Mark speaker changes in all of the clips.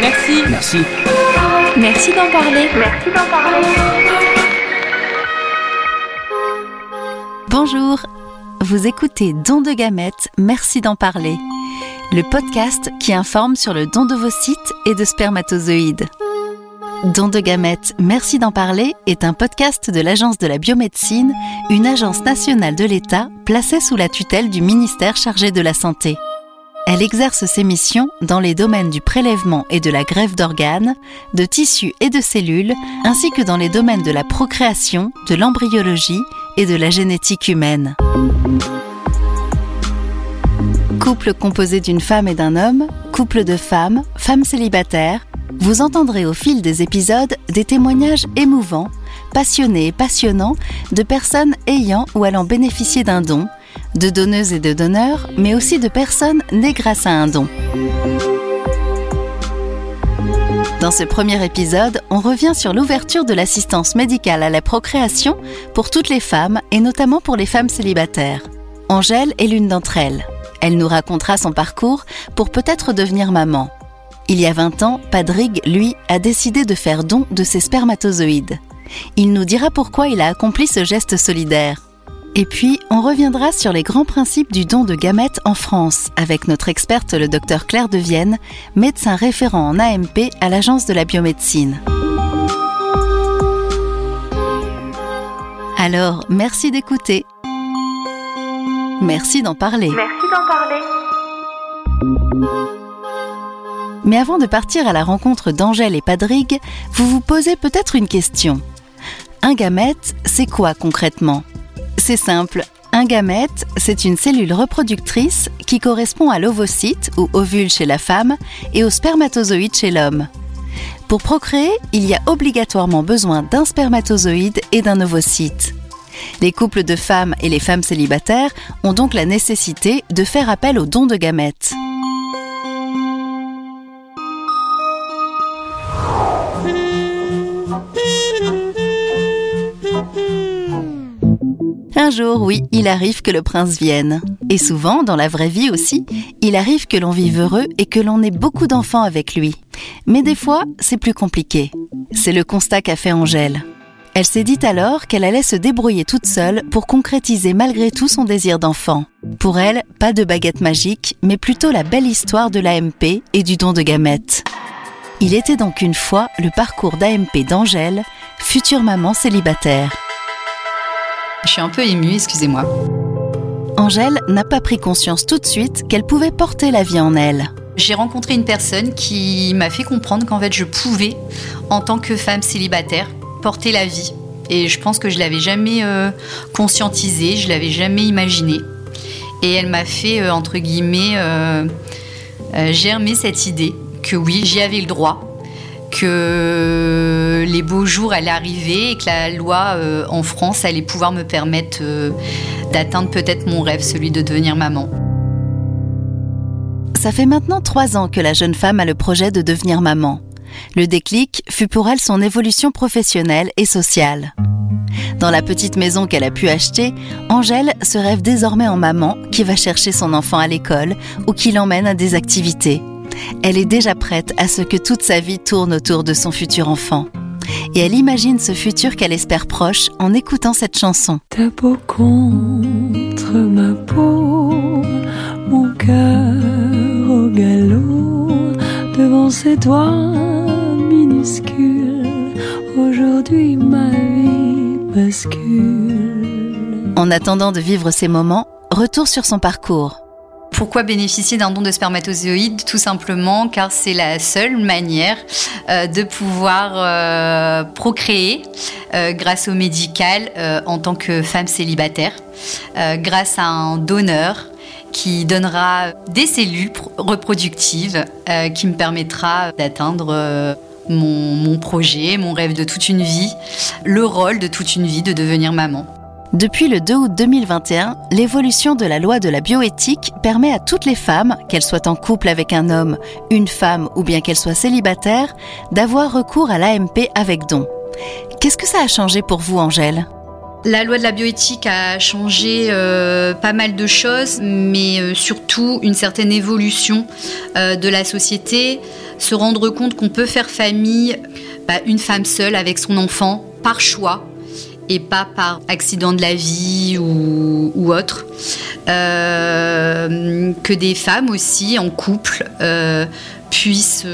Speaker 1: Merci.
Speaker 2: Merci.
Speaker 3: Merci d'en parler.
Speaker 4: Merci d'en parler.
Speaker 5: Bonjour, vous écoutez Don de gamètes, merci d'en parler. Le podcast qui informe sur le don d'ovocytes et de spermatozoïdes. Don de gamètes, merci d'en parler est un podcast de l'Agence de la biomédecine, une agence nationale de l'État placée sous la tutelle du ministère chargé de la Santé. Elle exerce ses missions dans les domaines du prélèvement et de la greffe d'organes, de tissus et de cellules, ainsi que dans les domaines de la procréation, de l'embryologie et de la génétique humaine. Couple composé d'une femme et d'un homme, couple de femmes, femmes célibataires, vous entendrez au fil des épisodes des témoignages émouvants, passionnés et passionnants de personnes ayant ou allant bénéficier d'un don, de donneuses et de donneurs, mais aussi de personnes nées grâce à un don. Dans ce premier épisode, on revient sur l'ouverture de l'assistance médicale à la procréation pour toutes les femmes et notamment pour les femmes célibataires. Angèle est l'une d'entre elles. Elle nous racontera son parcours pour peut-être devenir maman. Il y a 20 ans, Padrig, lui, a décidé de faire don de ses spermatozoïdes. Il nous dira pourquoi il a accompli ce geste solidaire. Et puis, on reviendra sur les grands principes du don de gamètes en France avec notre experte le docteur Claire de Vienne, médecin référent en AMP à l'Agence de la biomédecine. Alors, merci d'écouter. Merci d'en parler.
Speaker 4: Merci d'en parler.
Speaker 5: Mais avant de partir à la rencontre d'Angèle et Padrig, vous vous posez peut-être une question. Un gamète, c'est quoi concrètement? C'est simple. Un gamète, c'est une cellule reproductrice qui correspond à l'ovocyte ou ovule chez la femme et au spermatozoïde chez l'homme. Pour procréer, il y a obligatoirement besoin d'un spermatozoïde et d'un ovocyte. Les couples de femmes et les femmes célibataires ont donc la nécessité de faire appel au don de gamètes. Un jour, oui, il arrive que le prince vienne. Et souvent, dans la vraie vie aussi, il arrive que l'on vive heureux et que l'on ait beaucoup d'enfants avec lui. Mais des fois, c'est plus compliqué. C'est le constat qu'a fait Angèle. Elle s'est dit alors qu'elle allait se débrouiller toute seule pour concrétiser malgré tout son désir d'enfant. Pour elle, pas de baguette magique, mais plutôt la belle histoire de l'AMP et du don de gamètes. Il était donc une fois le parcours d'AMP d'Angèle, future maman célibataire.
Speaker 6: Je suis un peu émue, excusez-moi.
Speaker 5: Angèle n'a pas pris conscience tout de suite qu'elle pouvait porter la vie en elle.
Speaker 6: J'ai rencontré une personne qui m'a fait comprendre qu'en fait je pouvais, en tant que femme célibataire, porter la vie. Et je pense que je l'avais jamais euh, conscientisé, je l'avais jamais imaginé. Et elle m'a fait, euh, entre guillemets, euh, euh, germer cette idée que oui, j'y avais le droit, que les beaux jours allaient arriver et que la loi euh, en France allait pouvoir me permettre euh, d'atteindre peut-être mon rêve, celui de devenir maman.
Speaker 5: Ça fait maintenant trois ans que la jeune femme a le projet de devenir maman. Le déclic fut pour elle son évolution professionnelle et sociale. Dans la petite maison qu'elle a pu acheter, Angèle se rêve désormais en maman qui va chercher son enfant à l'école ou qui l'emmène à des activités. Elle est déjà prête à ce que toute sa vie tourne autour de son futur enfant. Et elle imagine ce futur qu'elle espère proche en écoutant cette chanson.
Speaker 7: Ta peau contre ma peau, mon cœur au galop, devant ses doigts minuscules. Aujourd'hui ma vie bascule.
Speaker 5: En attendant de vivre ces moments, retour sur son parcours.
Speaker 6: Pourquoi bénéficier d'un don de spermatozoïdes Tout simplement car c'est la seule manière euh, de pouvoir euh, procréer euh, grâce au médical en tant que femme célibataire, grâce à un donneur qui donnera des cellules pro- reproductives qui me permettra d'atteindre mon projet, mon rêve de toute une vie, le rôle de toute une vie de devenir maman.
Speaker 5: Depuis le 2 août 2021, l'évolution de la loi de la bioéthique permet à toutes les femmes, qu'elles soient en couple avec un homme, une femme ou bien qu'elles soient célibataires, d'avoir recours à l'AMP avec don. Qu'est-ce que ça a changé pour vous, Angèle?
Speaker 6: La loi de la bioéthique a changé euh, pas mal de choses, mais euh, surtout une certaine évolution euh, de la société. Se rendre compte qu'on peut faire famille, bah, une femme seule avec son enfant, par choix, et pas par accident de la vie ou, autre. que des femmes aussi en couple puissent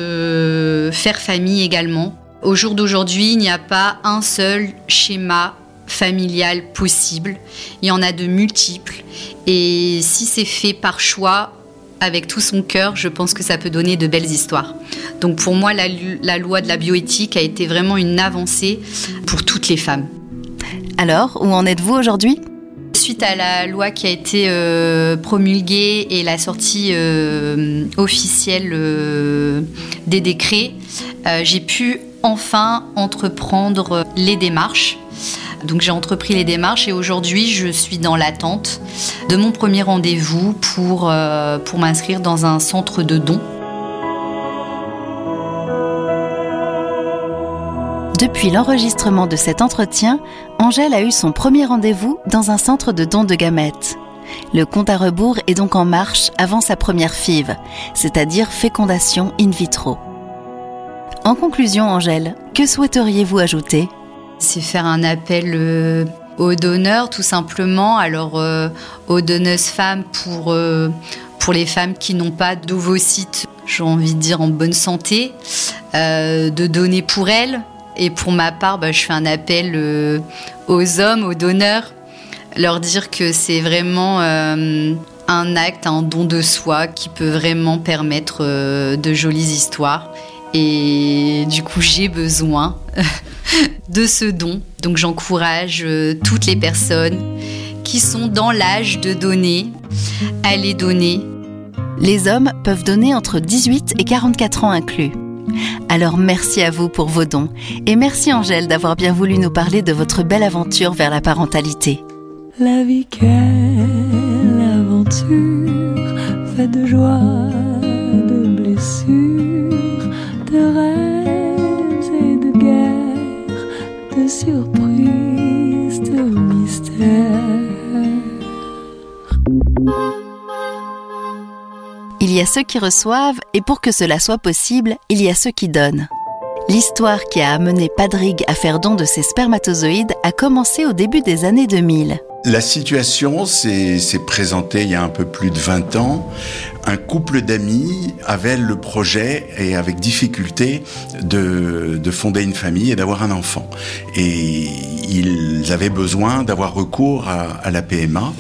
Speaker 6: faire famille également. Au jour d'aujourd'hui, il n'y a pas un seul schéma familial possible. Il y en a de multiples. Et si c'est fait par choix, avec tout son cœur, je pense que ça peut donner de belles histoires. Donc pour moi, la, loi de la bioéthique a été vraiment une avancée pour toutes les femmes.
Speaker 5: Alors, où en êtes-vous aujourd'hui?
Speaker 6: Suite à la loi qui a été euh, promulguée et la sortie euh, officielle euh, des décrets, j'ai pu enfin entreprendre les démarches donc j'ai entrepris les démarches et aujourd'hui je suis dans l'attente de mon premier rendez-vous pour, pour m'inscrire dans un centre de dons.
Speaker 5: Depuis l'enregistrement de cet entretien, Angèle a eu son premier rendez-vous dans un centre de dons de gamètes. Le compte à rebours est donc en marche avant sa première FIV, c'est-à-dire fécondation in vitro. En conclusion, Angèle, que souhaiteriez-vous ajouter?
Speaker 6: C'est faire un appel euh, aux donneurs tout simplement. Alors euh, aux donneuses femmes pour, euh, pour les femmes qui n'ont pas d'ovocytes, j'ai envie de dire en bonne santé, de donner pour elles. Et pour ma part, bah, je fais un appel aux hommes, aux donneurs, leur dire que c'est vraiment un acte, un don de soi qui peut vraiment permettre de jolies histoires. Et du coup, j'ai besoin de ce don. Donc j'encourage euh, toutes les personnes qui sont dans l'âge de donner à les donner.
Speaker 5: Les hommes peuvent donner entre 18 et 44 ans inclus. Alors merci à vous pour vos dons et merci Angèle d'avoir bien voulu nous parler de votre belle aventure vers la parentalité.
Speaker 7: La vie quelle aventure, faite de joie,
Speaker 5: a ceux qui reçoivent et pour que cela soit possible, il y a ceux qui donnent. L'histoire qui a amené Padrig à faire don de ses spermatozoïdes a commencé au début des années 2000.
Speaker 1: La situation s'est présentée il y a un peu plus de 20 ans. Un couple d'amis avait le projet et avec difficulté de, de fonder une famille et d'avoir un enfant. Et ils avaient besoin d'avoir recours à la PMA.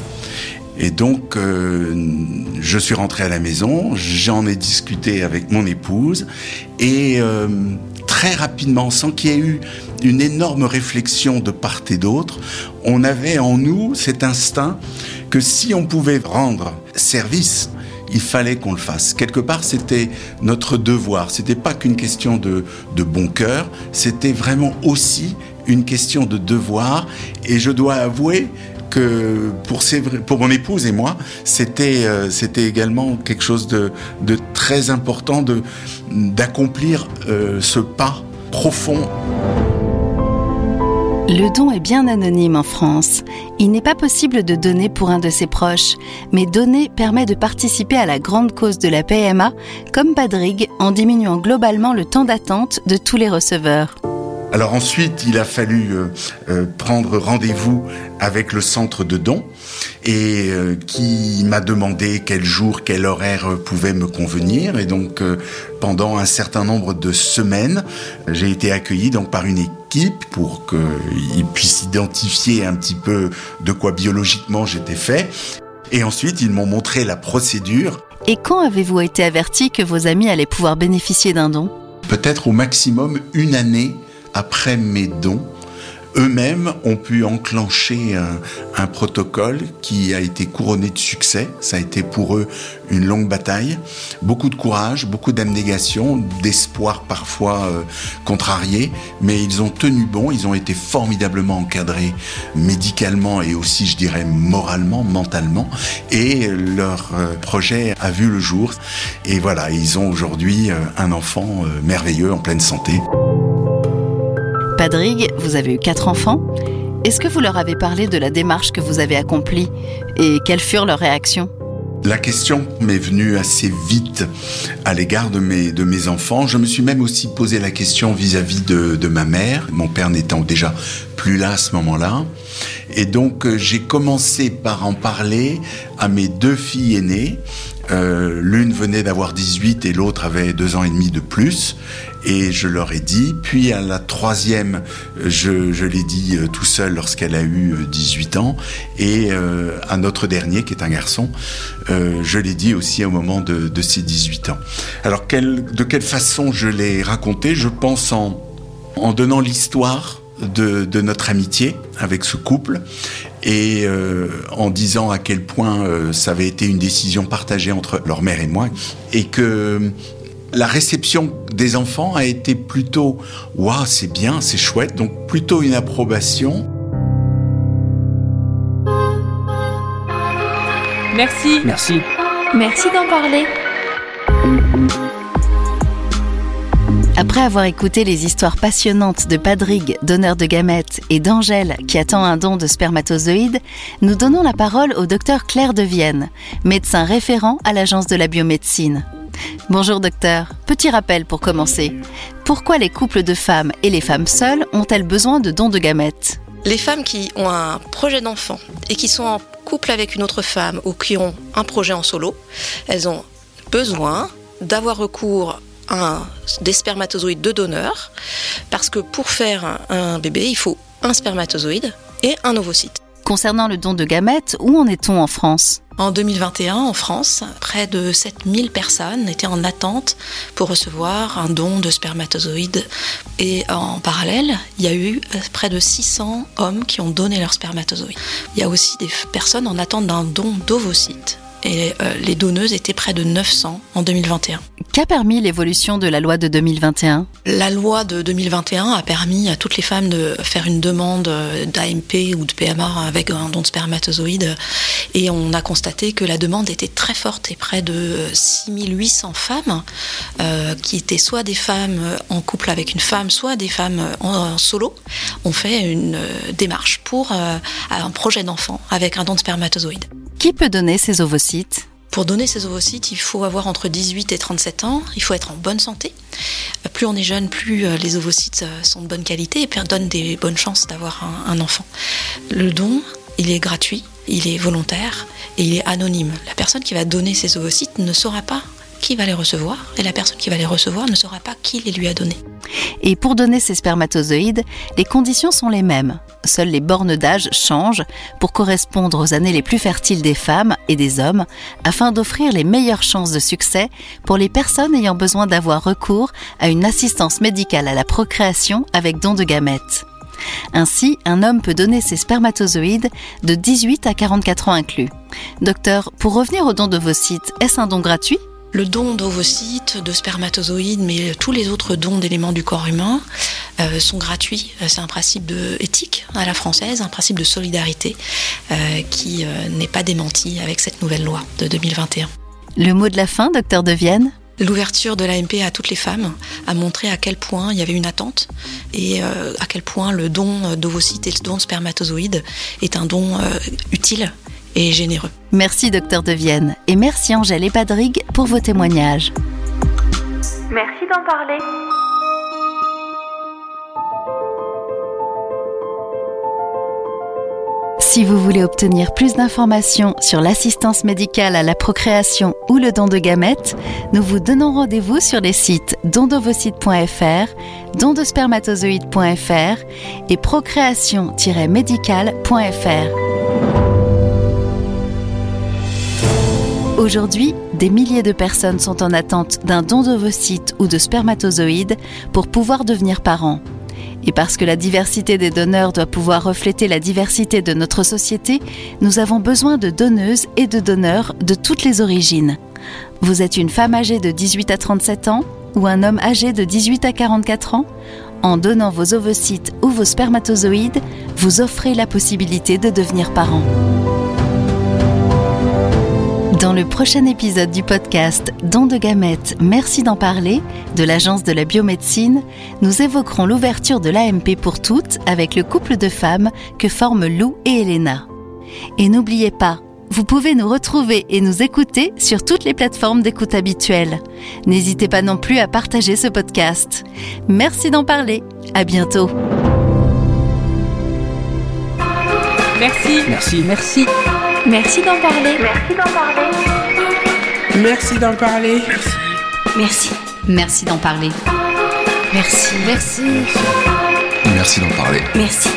Speaker 1: Et donc, euh, je suis rentré à la maison, j'en ai discuté avec mon épouse, et euh, très rapidement, sans qu'il y ait eu une énorme réflexion de part et d'autre, on avait en nous cet instinct que si on pouvait rendre service, il fallait qu'on le fasse. Quelque part, c'était notre devoir. C'était pas qu'une question de, de bon cœur, c'était vraiment aussi une question de devoir. Et je dois avouer pour, mon épouse et moi, c'était euh, également quelque chose de, très important d'accomplir euh, ce pas profond.
Speaker 5: Le don est bien anonyme en France. Il n'est pas possible de donner pour un de ses proches, mais donner permet de participer à la grande cause de la PMA, comme Padrig, en diminuant globalement le temps d'attente de tous les receveurs.
Speaker 1: Alors ensuite, il a fallu euh, euh, prendre rendez-vous avec le centre de dons et euh, qui m'a demandé quel jour, quel horaire pouvait me convenir. Et donc pendant un certain nombre de semaines, j'ai été accueilli donc par une équipe pour qu'ils puissent identifier un petit peu de quoi biologiquement j'étais fait. Et ensuite, ils m'ont montré la procédure.
Speaker 5: Et quand avez-vous été averti que vos amis allaient pouvoir bénéficier d'un don?
Speaker 1: Peut-être au maximum une année après mes dons, eux-mêmes ont pu enclencher un, protocole qui a été couronné de succès. Ça a été pour eux une longue bataille, beaucoup de courage, beaucoup d'abnégation, d'espoir parfois euh, contrarié, mais ils ont tenu bon, ils ont été formidablement encadrés médicalement et aussi, je dirais, moralement, mentalement, et leur euh, projet a vu le jour. Et voilà, ils ont aujourd'hui euh, un enfant merveilleux en pleine santé.
Speaker 5: Padrig, vous avez eu quatre enfants. est-ce que vous leur avez parlé de la démarche que vous avez accomplie et quelles furent leurs réactions?
Speaker 1: La question m'est venue assez vite à l'égard de mes, de mes enfants. Je me suis même aussi posé la question vis-à-vis de, de ma mère, mon père n'étant déjà plus là à ce moment-là. Et donc euh, j'ai commencé par en parler à mes deux filles aînées. Euh, L'une venait d'avoir 18 et l'autre avait deux ans et demi de plus. Et je leur ai dit. Puis à la troisième, je, l'ai dit euh, tout seul lorsqu'elle a eu 18 ans. Et euh, à notre dernier, qui est un garçon, euh, je l'ai dit aussi au moment de, ses 18 ans. Alors de quelle façon je l'ai raconté? Je pense en, donnant l'histoire de, notre amitié avec ce couple et euh, en disant à quel point euh, ça avait été une décision partagée entre leur mère et moi et que la réception des enfants a été plutôt waouh c'est bien c'est chouette donc plutôt une approbation.
Speaker 3: Merci.
Speaker 2: Merci.
Speaker 3: Merci d'en parler
Speaker 5: Après avoir écouté les histoires passionnantes de Padrigue, donneur de gamètes, et d'Angèle, qui attend un don de spermatozoïdes, nous donnons la parole au docteur Claire de Vienne, médecin référent à l'Agence de la biomédecine. Bonjour docteur, petit rappel pour commencer. Pourquoi les couples de femmes et les femmes seules ont-elles besoin de dons de gamètes
Speaker 4: Les femmes qui ont un projet d'enfant et qui sont en couple avec une autre femme ou qui ont un projet en solo, elles ont besoin d'avoir recours un, des spermatozoïdes de donneur, parce que pour faire un, un bébé, il faut un spermatozoïde et un ovocyte.
Speaker 5: Concernant le don de gamètes, où en est-on en France?
Speaker 4: En 2021, en France, près de 7000 personnes étaient en attente pour recevoir un don de spermatozoïdes. Et en parallèle, il y a eu près de 600 hommes qui ont donné leurs spermatozoïdes. Il y a aussi des personnes en attente d'un don d'ovocytes et euh, les donneuses étaient près de 900 en 2021.
Speaker 5: Qu'a permis l'évolution de la loi de 2021
Speaker 4: La loi de 2021 a permis à toutes les femmes de faire une demande d'AMP ou de PMA avec un don de spermatozoïdes et on a constaté que la demande était très forte et près de 6800 femmes euh, qui étaient soit des femmes en couple avec une femme, soit des femmes en, en solo ont fait une démarche pour euh, un projet d'enfant avec un don de spermatozoïdes.
Speaker 5: Qui peut donner ces ovocytes?
Speaker 4: Pour donner ces ovocytes, il faut avoir entre 18 et 37 ans, il faut être en bonne santé. Plus on est jeune, plus les ovocytes sont de bonne qualité et puis on donne des bonnes chances d'avoir un, un enfant. Le don, il est gratuit, il est volontaire et il est anonyme. La personne qui va donner ces ovocytes ne saura pas qui va les recevoir et la personne qui va les recevoir ne saura pas qui les lui a donnés.
Speaker 5: Et pour donner ces spermatozoïdes, les conditions sont les mêmes. Seules les bornes d'âge changent pour correspondre aux années les plus fertiles des femmes et des hommes, afin d'offrir les meilleures chances de succès pour les personnes ayant besoin d'avoir recours à une assistance médicale à la procréation avec don de gamètes. Ainsi, un homme peut donner ses spermatozoïdes de 18 à 44 ans inclus. Docteur, pour revenir au don d'ovocytes, est-ce un don gratuit?
Speaker 4: Le don d'ovocytes, de spermatozoïdes, mais tous les autres dons d'éléments du corps humain euh, sont gratuits. C'est un principe de éthique à la française, un principe de solidarité euh, qui euh, n'est pas démenti avec cette nouvelle loi de 2021.
Speaker 5: Le mot de la fin, docteur De Vienne?
Speaker 4: L'ouverture de l'AMP à toutes les femmes a montré à quel point il y avait une attente et euh, à quel point le don d'ovocytes et le don de spermatozoïdes est un don euh, utile et généreux.
Speaker 5: Merci docteur De Vienne et merci Angèle et Padrigue pour vos témoignages.
Speaker 3: Merci d'en parler.
Speaker 5: Si vous voulez obtenir plus d'informations sur l'assistance médicale à la procréation ou le don de gamètes, nous vous donnons rendez-vous sur les sites dondovocyte.fr, dondespermatozoïdes.fr et procréation-médicale.fr. Aujourd'hui, des milliers de personnes sont en attente d'un don d'ovocytes ou de spermatozoïdes pour pouvoir devenir parents. Et parce que la diversité des donneurs doit pouvoir refléter la diversité de notre société, nous avons besoin de donneuses et de donneurs de toutes les origines. Vous êtes une femme âgée de 18 à 37 ans ou un homme âgé de 18 à 44 ans? En donnant vos ovocytes ou vos spermatozoïdes, vous offrez la possibilité de devenir parent. Dans le prochain épisode du podcast Don de gamètes, merci d'en parler, de l'Agence de la biomédecine, nous évoquerons l'ouverture de l'AMP pour toutes avec le couple de femmes que forment Lou et Elena. Et n'oubliez pas, vous pouvez nous retrouver et nous écouter sur toutes les plateformes d'écoute habituelles. N'hésitez pas non plus à partager ce podcast. Merci d'en parler. À bientôt.
Speaker 3: Merci.
Speaker 2: Merci.
Speaker 3: Merci. Merci d'en parler. Merci d'en parler.
Speaker 2: Merci d'en parler.
Speaker 3: Merci.
Speaker 6: Merci d'en parler.
Speaker 3: Merci. Merci.
Speaker 8: Merci d'en parler.
Speaker 3: Merci.